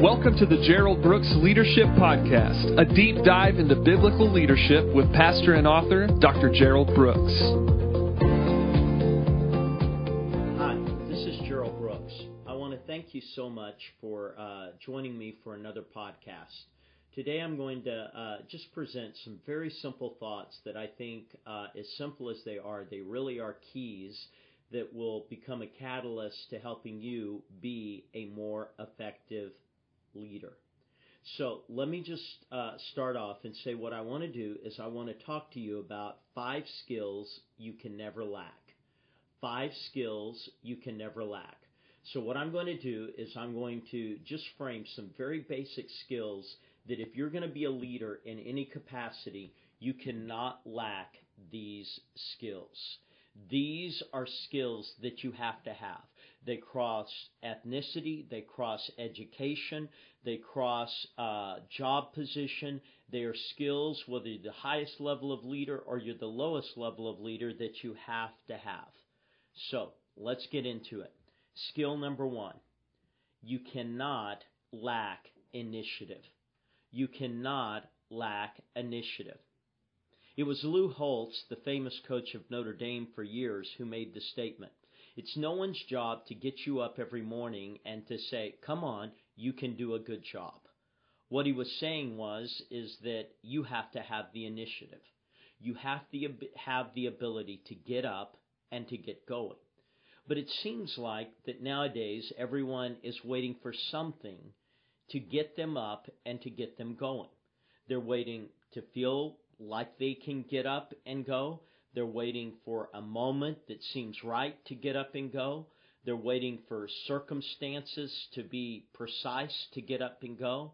Welcome to the Gerald Brooks Leadership Podcast, a deep dive into biblical leadership with pastor and author Dr. Gerald Brooks. Hi, this is Gerald Brooks. I want to thank you so much for uh, joining me for another podcast. Today I'm going to uh, just present some very simple thoughts that I think, uh, as simple as they are, they really are keys that will become a catalyst to helping you be a more effective leader. So let me just uh, start off and say what I want to do is I want to talk to you about five skills you can never lack. Five skills you can never lack. So what I'm going to do is I'm going to just frame some very basic skills that if you're going to be a leader in any capacity, you cannot lack these skills. These are skills that you have to have. They cross ethnicity, they cross education, they cross uh, job position. They are skills, whether you're the highest level of leader or you're the lowest level of leader, that you have to have. So let's get into it. Skill number one you cannot lack initiative. You cannot lack initiative. It was Lou Holtz, the famous coach of Notre Dame for years, who made the statement. It's no one's job to get you up every morning and to say, come on, you can do a good job. What he was saying was, is that you have to have the initiative. You have to have the ability to get up and to get going. But it seems like that nowadays everyone is waiting for something to get them up and to get them going. They're waiting to feel like they can get up and go. They're waiting for a moment that seems right to get up and go. They're waiting for circumstances to be precise to get up and go.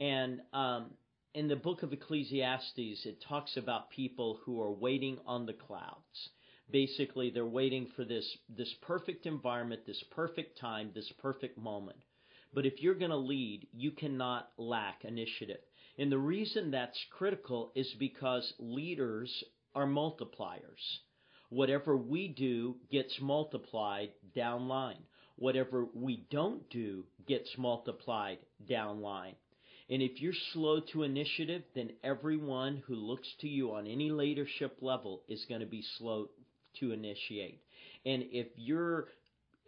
And um, in the book of Ecclesiastes, it talks about people who are waiting on the clouds. Basically, they're waiting for this, this perfect environment, this perfect time, this perfect moment. But if you're going to lead, you cannot lack initiative. And the reason that's critical is because leaders are multipliers. Whatever we do gets multiplied down line. Whatever we don't do gets multiplied down line. And if you're slow to initiative, then everyone who looks to you on any leadership level is going to be slow to initiate. And if you're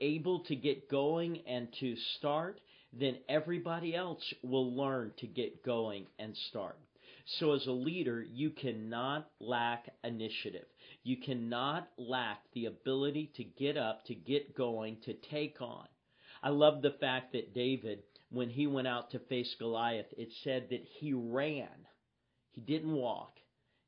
able to get going and to start, then everybody else will learn to get going and start. So, as a leader, you cannot lack initiative. You cannot lack the ability to get up, to get going, to take on. I love the fact that David, when he went out to face Goliath, it said that he ran. He didn't walk.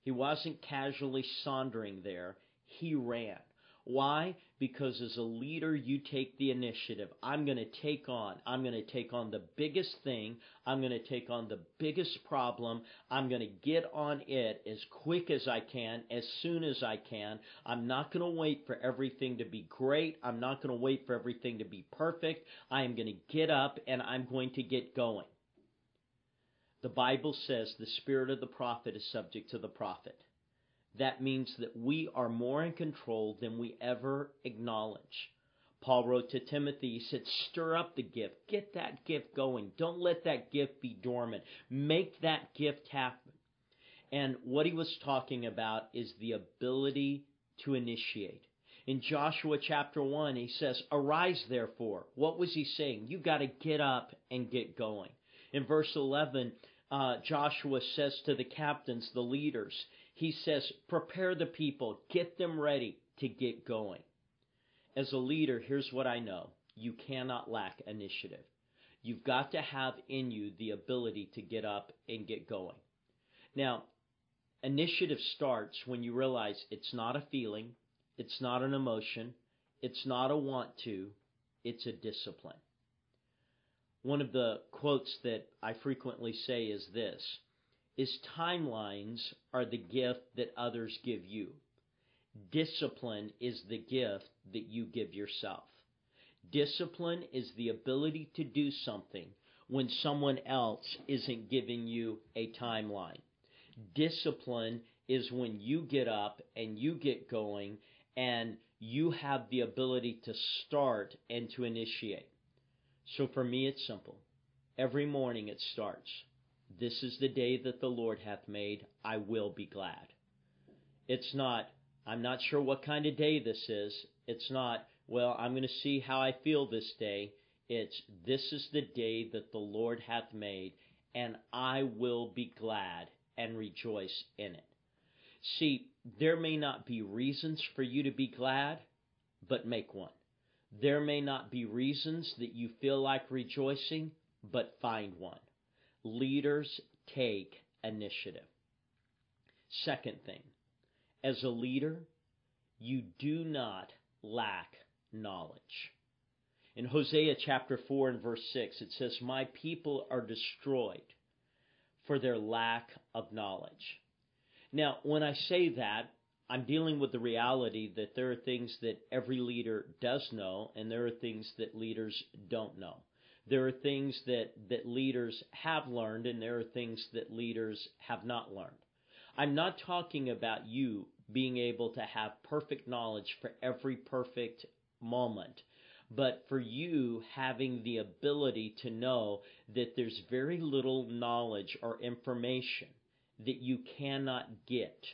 He wasn't casually sauntering there. He ran. Why? Because as a leader, you take the initiative. I'm going to take on. I'm going to take on the biggest thing. I'm going to take on the biggest problem. I'm going to get on it as quick as I can, as soon as I can. I'm not going to wait for everything to be great. I'm not going to wait for everything to be perfect. I am going to get up and I'm going to get going. The Bible says the spirit of the prophet is subject to the prophet that means that we are more in control than we ever acknowledge. Paul wrote to Timothy, he said, stir up the gift. Get that gift going. Don't let that gift be dormant. Make that gift happen. And what he was talking about is the ability to initiate. In Joshua chapter 1, he says, Arise therefore. What was he saying? You got to get up and get going. In verse 11, uh, Joshua says to the captains, the leaders, he says, prepare the people, get them ready to get going. As a leader, here's what I know you cannot lack initiative. You've got to have in you the ability to get up and get going. Now, initiative starts when you realize it's not a feeling, it's not an emotion, it's not a want to, it's a discipline. One of the quotes that I frequently say is this is timelines are the gift that others give you. Discipline is the gift that you give yourself. Discipline is the ability to do something when someone else isn't giving you a timeline. Discipline is when you get up and you get going and you have the ability to start and to initiate. So for me, it's simple. Every morning it starts. This is the day that the Lord hath made. I will be glad. It's not, I'm not sure what kind of day this is. It's not, well, I'm going to see how I feel this day. It's, this is the day that the Lord hath made, and I will be glad and rejoice in it. See, there may not be reasons for you to be glad, but make one. There may not be reasons that you feel like rejoicing, but find one. Leaders take initiative. Second thing, as a leader, you do not lack knowledge. In Hosea chapter 4 and verse 6, it says, My people are destroyed for their lack of knowledge. Now, when I say that, I'm dealing with the reality that there are things that every leader does know, and there are things that leaders don't know. There are things that, that leaders have learned, and there are things that leaders have not learned. I'm not talking about you being able to have perfect knowledge for every perfect moment, but for you having the ability to know that there's very little knowledge or information that you cannot get.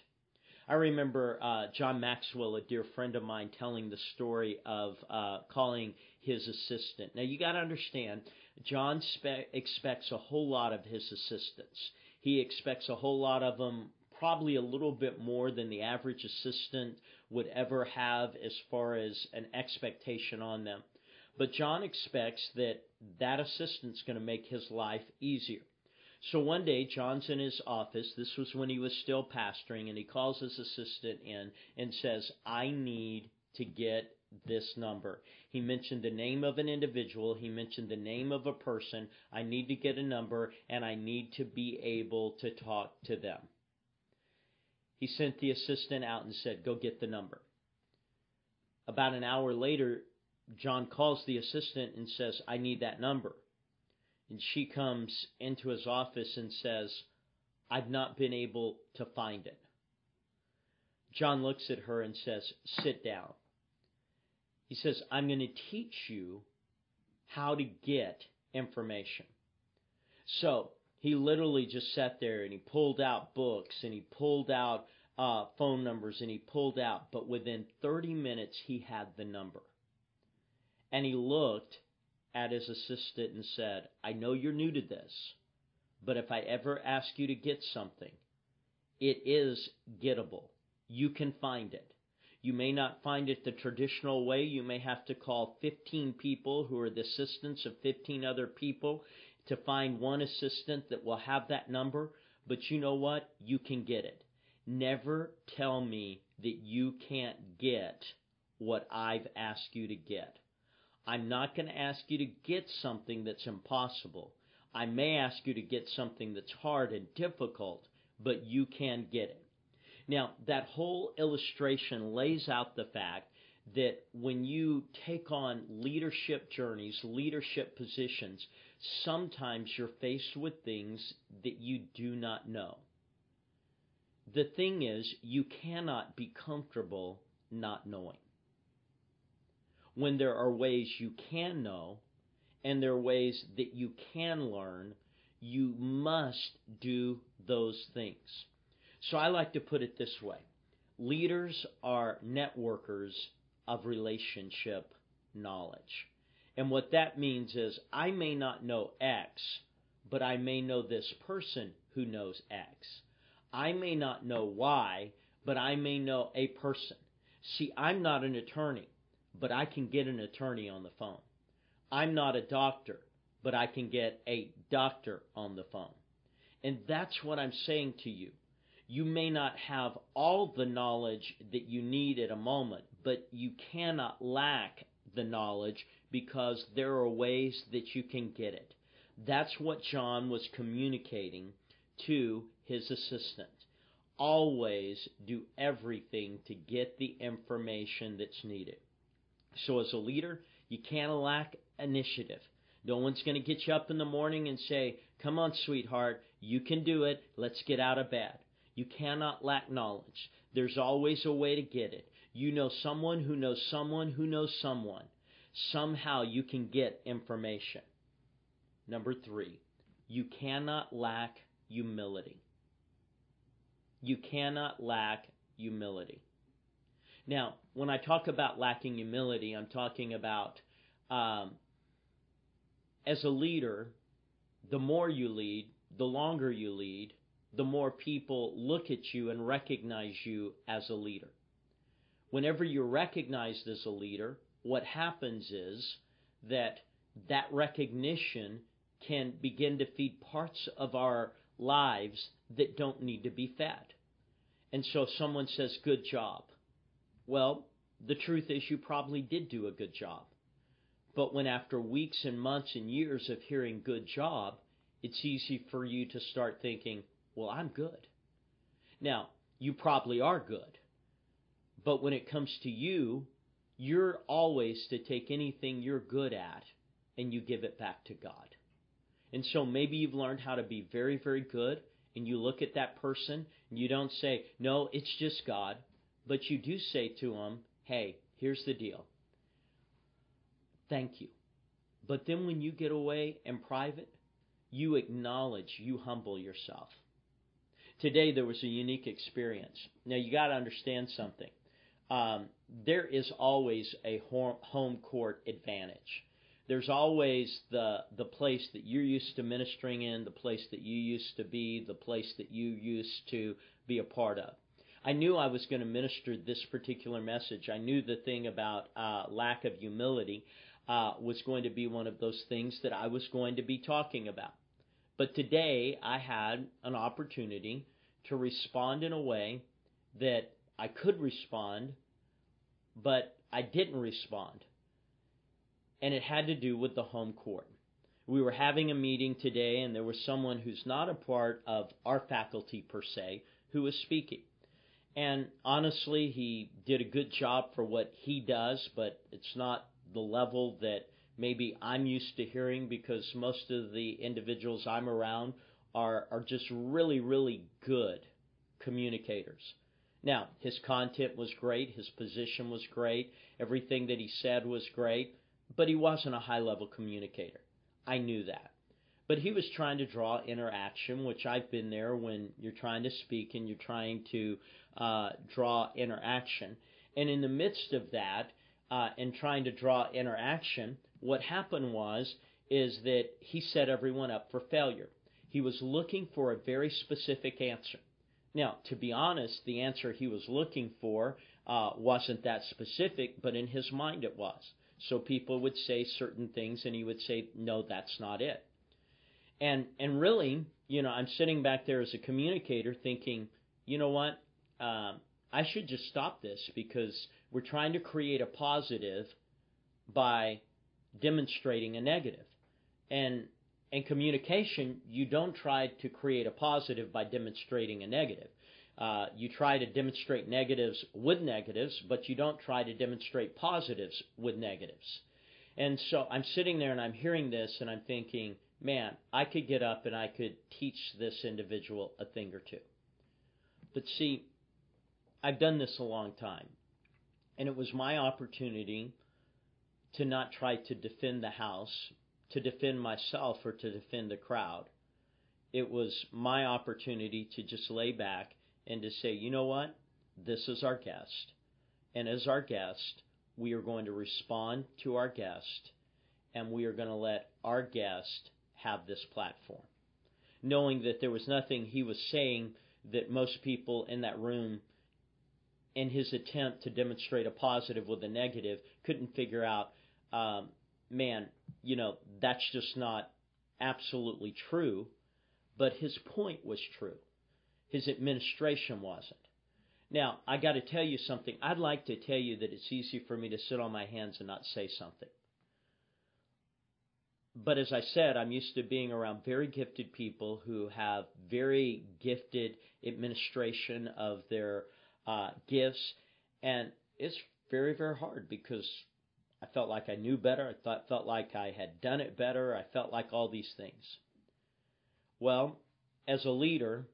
I remember uh, John Maxwell, a dear friend of mine, telling the story of uh, calling his assistant. Now, you got to understand, John spe- expects a whole lot of his assistants. He expects a whole lot of them, probably a little bit more than the average assistant would ever have as far as an expectation on them. But John expects that that assistant's going to make his life easier. So one day, John's in his office. This was when he was still pastoring, and he calls his assistant in and says, I need to get this number. He mentioned the name of an individual. He mentioned the name of a person. I need to get a number, and I need to be able to talk to them. He sent the assistant out and said, Go get the number. About an hour later, John calls the assistant and says, I need that number. And she comes into his office and says, I've not been able to find it. John looks at her and says, Sit down. He says, I'm going to teach you how to get information. So he literally just sat there and he pulled out books and he pulled out uh, phone numbers and he pulled out, but within 30 minutes he had the number. And he looked at his assistant and said, I know you're new to this, but if I ever ask you to get something, it is gettable. You can find it. You may not find it the traditional way. You may have to call 15 people who are the assistants of 15 other people to find one assistant that will have that number. But you know what? You can get it. Never tell me that you can't get what I've asked you to get. I'm not going to ask you to get something that's impossible. I may ask you to get something that's hard and difficult, but you can get it. Now, that whole illustration lays out the fact that when you take on leadership journeys, leadership positions, sometimes you're faced with things that you do not know. The thing is, you cannot be comfortable not knowing when there are ways you can know and there are ways that you can learn, you must do those things. So I like to put it this way leaders are networkers of relationship knowledge. And what that means is I may not know X, but I may know this person who knows X. I may not know Y, but I may know a person. See, I'm not an attorney but I can get an attorney on the phone. I'm not a doctor, but I can get a doctor on the phone. And that's what I'm saying to you. You may not have all the knowledge that you need at a moment, but you cannot lack the knowledge because there are ways that you can get it. That's what John was communicating to his assistant. Always do everything to get the information that's needed. So as a leader, you can't lack initiative. No one's going to get you up in the morning and say, Come on, sweetheart, you can do it. Let's get out of bed. You cannot lack knowledge. There's always a way to get it. You know someone who knows someone who knows someone. Somehow you can get information. Number three, you cannot lack humility. You cannot lack humility. Now, when I talk about lacking humility, I'm talking about um, as a leader, the more you lead, the longer you lead, the more people look at you and recognize you as a leader. Whenever you're recognized as a leader, what happens is that that recognition can begin to feed parts of our lives that don't need to be fed. And so someone says, Good job. Well, the truth is, you probably did do a good job. But when after weeks and months and years of hearing good job, it's easy for you to start thinking, well, I'm good. Now, you probably are good. But when it comes to you, you're always to take anything you're good at and you give it back to God. And so maybe you've learned how to be very, very good, and you look at that person and you don't say, no, it's just God, but you do say to them, hey, here's the deal. Thank you. But then when you get away in private, you acknowledge, you humble yourself. Today there was a unique experience. Now you got to understand something. Um, there is always a home court advantage there's always the the place that you're used to ministering in, the place that you used to be, the place that you used to be a part of. I knew I was going to minister this particular message. I knew the thing about uh, lack of humility uh, was going to be one of those things that I was going to be talking about. But today I had an opportunity to respond in a way that I could respond, but I didn't respond and it had to do with the home court. We were having a meeting today, and there was someone who's not a part of our faculty per se who was speaking. And honestly, he did a good job for what he does, but it's not the level that maybe I'm used to hearing because most of the individuals I'm around are, are just really, really good communicators. Now, his content was great, his position was great, everything that he said was great, but he wasn't a high level communicator. I knew that. But he was trying to draw interaction, which I've been there when you're trying to speak and you're trying to uh, draw interaction. And in the midst of that, uh, and trying to draw interaction, what happened was is that he set everyone up for failure. He was looking for a very specific answer. Now, to be honest, the answer he was looking for uh, wasn't that specific, but in his mind it was. So people would say certain things, and he would say, "No, that's not it." And and really, you know, I'm sitting back there as a communicator, thinking, you know what, um, I should just stop this because we're trying to create a positive by demonstrating a negative. And in communication, you don't try to create a positive by demonstrating a negative. Uh, you try to demonstrate negatives with negatives, but you don't try to demonstrate positives with negatives. And so I'm sitting there and I'm hearing this and I'm thinking, man, I could get up and I could teach this individual a thing or two. But see, I've done this a long time. And it was my opportunity to not try to defend the house, to defend myself, or to defend the crowd. It was my opportunity to just lay back and to say, you know what? This is our guest. And as our guest, we are going to respond to our guest and we are going to let our guest have this platform. Knowing that there was nothing he was saying that most people in that room, in his attempt to demonstrate a positive with a negative, couldn't figure out, um, man, you know, that's just not absolutely true. But his point was true. His administration wasn't. Now, I got to tell you something. I'd like to tell you that it's easy for me to sit on my hands and not say something. But as I said, I'm used to being around very gifted people who have very gifted administration of their uh, gifts. And it's very, very hard because I felt like I knew better. I thought, felt like I had done it better. I felt like all these things. Well, as a leader,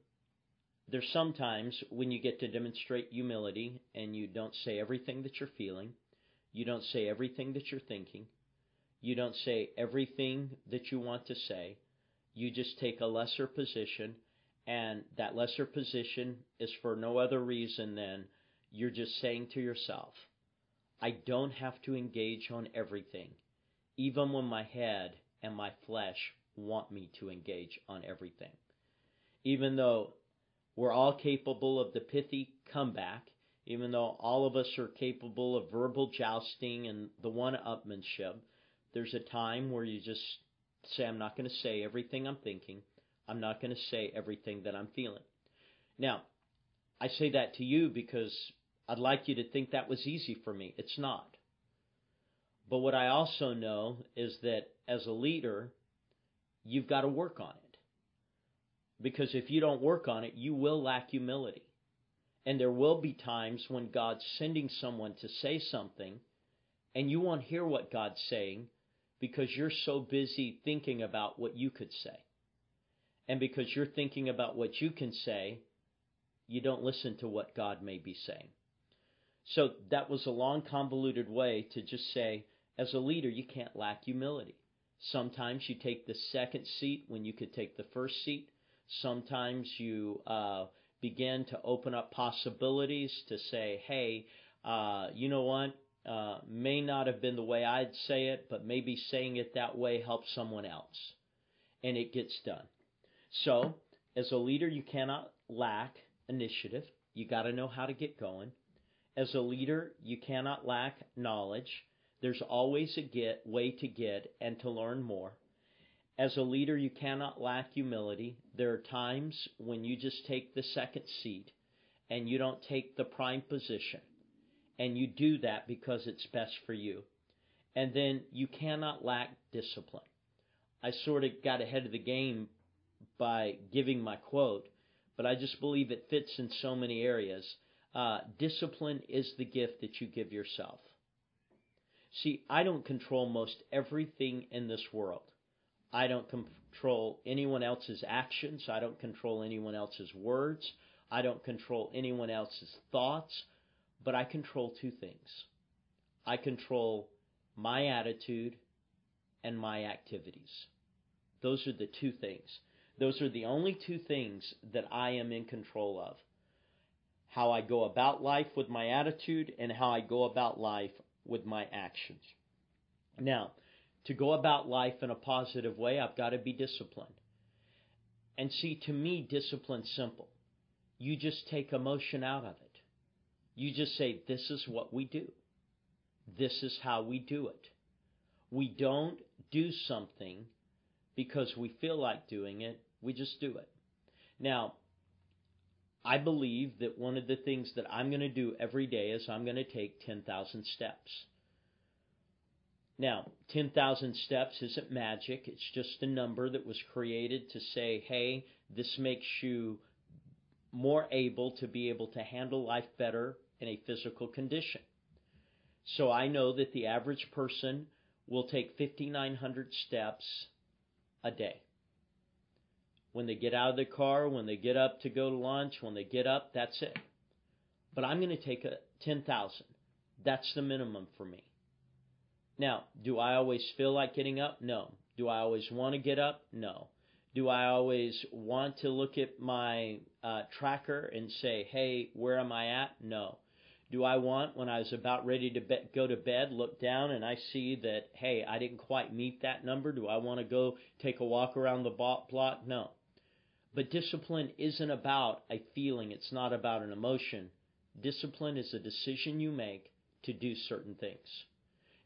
there's sometimes when you get to demonstrate humility and you don't say everything that you're feeling, you don't say everything that you're thinking, You don't say everything that you want to say. You just take a lesser position, and that lesser position is for no other reason than you're just saying to yourself, I don't have to engage on everything, even when my head and my flesh want me to engage on everything. Even though we're all capable of the pithy comeback, even though all of us are capable of verbal jousting and the one upmanship, there's a time where you just say, I'm not going to say everything I'm thinking. I'm not going to say everything that I'm feeling. Now, I say that to you because I'd like you to think that was easy for me. It's not. But what I also know is that as a leader, you've got to work on it. Because if you don't work on it, you will lack humility. And there will be times when God's sending someone to say something, and you won't hear what God's saying because you're so busy thinking about what you could say. And because you're thinking about what you can say, you don't listen to what God may be saying. So that was a long, convoluted way to just say, as a leader, you can't lack humility. Sometimes you take the second seat when you could take the first seat. Sometimes you uh, begin to open up possibilities to say, hey, uh, you know what? Uh, may not have been the way I'd say it, but maybe saying it that way helps someone else. And it gets done. So, as a leader, you cannot lack initiative. You got to know how to get going. As a leader, you cannot lack knowledge. There's always a get way to get and to learn more. As a leader, you cannot lack humility. There are times when you just take the second seat and you don't take the prime position. And you do that because it's best for you. And then you cannot lack discipline. I sort of got ahead of the game by giving my quote, but I just believe it fits in so many areas. Uh, discipline is the gift that you give yourself. See, I don't control most everything in this world. I don't control anyone else's actions. I don't control anyone else's words. I don't control anyone else's thoughts. But I control two things I control my attitude and my activities. Those are the two things. Those are the only two things that I am in control of how I go about life with my attitude and how I go about life with my actions. Now, to go about life in a positive way, I've got to be disciplined. And see, to me, discipline's simple. You just take emotion out of it. You just say, this is what we do. This is how we do it. We don't do something because we feel like doing it. We just do it. Now, I believe that one of the things that I'm going to do every day is I'm going to take 10,000 steps. Now, 10,000 steps isn't magic. It's just a number that was created to say, hey, this makes you more able to be able to handle life better in a physical condition. So I know that the average person will take 5,900 steps a day when they get out of the car, when they get up to go to lunch, when they get up, that's it. But I'm going to take a 10,000. That's the minimum for me. Now, do I always feel like getting up? No. Do I always want to get up? No. Do I always want to look at my uh, tracker and say, hey, where am I at? No. Do I want, when I was about ready to be- go to bed, look down and I see that, hey, I didn't quite meet that number? Do I want to go take a walk around the block? No. But discipline isn't about a feeling, it's not about an emotion. Discipline is a decision you make to do certain things.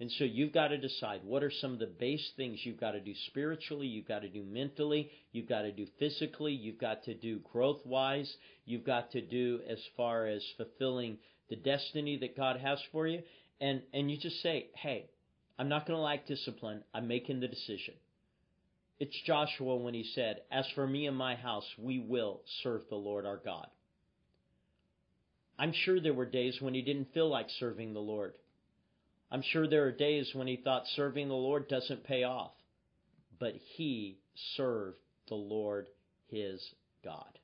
And so you've got to decide what are some of the base things you've got to do spiritually, you've got to do mentally, you've got to do physically, you've got to do growth wise, you've got to do as far as fulfilling the destiny that God has for you. And, and you just say, hey, I'm not going to lack discipline. I'm making the decision. It's Joshua when he said, As for me and my house, we will serve the Lord our God. I'm sure there were days when he didn't feel like serving the Lord. I'm sure there are days when he thought serving the Lord doesn't pay off. But he served the Lord his God.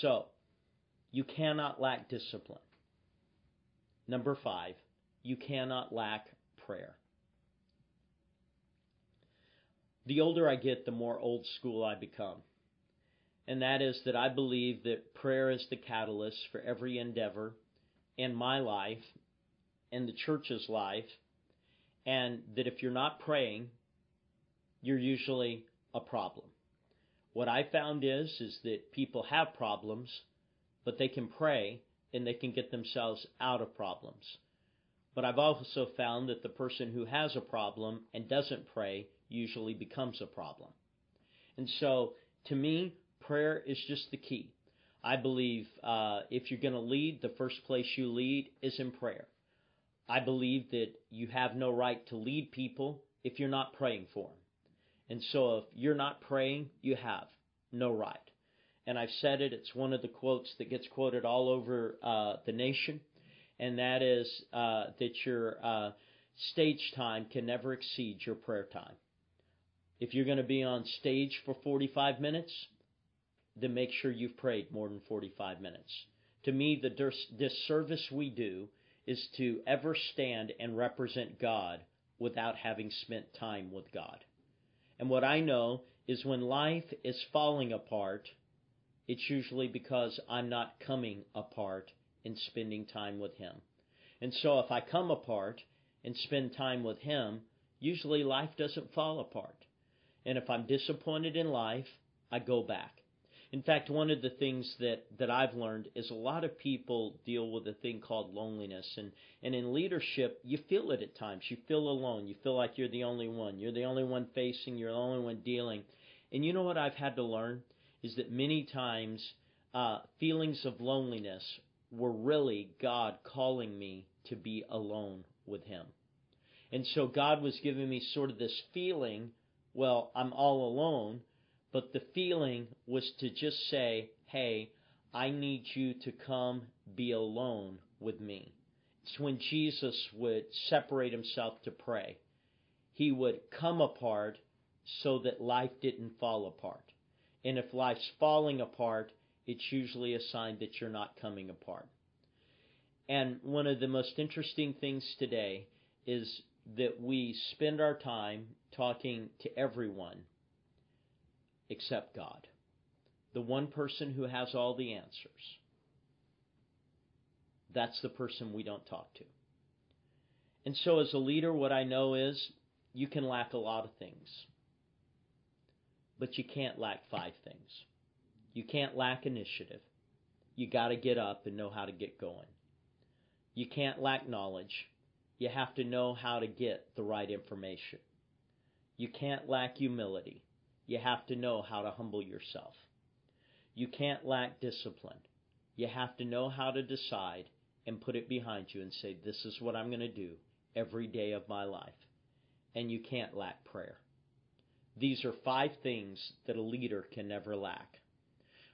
So, you cannot lack discipline. Number five, you cannot lack prayer. the older I get, the more old school I become. And that is that I believe that prayer is the catalyst for every endeavor in my life and the church's life. And that if you're not praying, you're usually a problem. What I found is, is that people have problems, but they can pray and they can get themselves out of problems. But I've also found that the person who has a problem and doesn't pray usually becomes a problem. And so, to me, prayer is just the key. I believe uh, if you're going to lead, the first place you lead is in prayer. I believe that you have no right to lead people if you're not praying for them. And so if you're not praying, you have no right. And I've said it, it's one of the quotes that gets quoted all over uh, the nation, and that is uh, that your uh, stage time can never exceed your prayer time. If you're going to be on stage for 45 minutes, then make sure you've prayed more than 45 minutes. To me, the disservice we do is to ever stand and represent God without having spent time with God. And what I know is when life is falling apart, it's usually because I'm not coming apart and spending time with Him. And so if I come apart and spend time with Him, usually life doesn't fall apart. And if I'm disappointed in life, I go back. In fact, one of the things that, that I've learned is a lot of people deal with a thing called loneliness. And, and in leadership, you feel it at times. You feel alone. You feel like you're the only one. You're the only one facing. You're the only one dealing. And you know what I've had to learn? Is that many times uh, feelings of loneliness were really God calling me to be alone with Him. And so God was giving me sort of this feeling, well, I'm all alone but the feeling was to just say, hey, I need you to come be alone with me. It's when Jesus would separate himself to pray. He would come apart so that life didn't fall apart. And if life's falling apart, it's usually a sign that you're not coming apart. And one of the most interesting things today is that we spend our time talking to everyone except God, the one person who has all the answers. That's the person we don't talk to. And so, as a leader, what I know is you can lack a lot of things, but you can't lack five things. You can't lack initiative. You got to get up and know how to get going. You can't lack knowledge. You have to know how to get the right information. You can't lack humility you have to know how to humble yourself. You can't lack discipline. You have to know how to decide and put it behind you and say, This is what I'm going to do every day of my life. And you can't lack prayer. These are five things that a leader can never lack.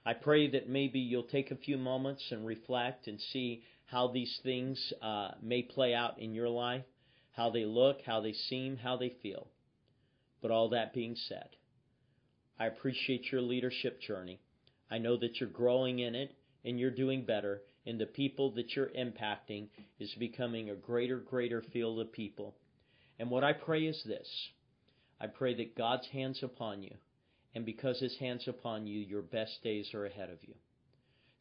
I pray that maybe you'll take a few moments and reflect and see how these things uh, may play out in your life, how they look, how they seem, how they feel. But all that being said, I appreciate your leadership journey. I know that you're growing in it and you're doing better, and the people that you're impacting is becoming a greater, greater field of people. And what I pray is this I pray that God's hands upon you, and because His hands upon you, your best days are ahead of you.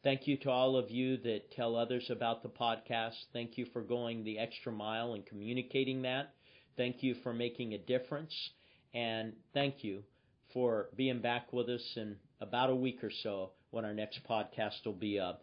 Thank you to all of you that tell others about the podcast. Thank you for going the extra mile and communicating that. Thank you for making a difference. And thank you for being back with us in about a week or so when our next podcast will be up.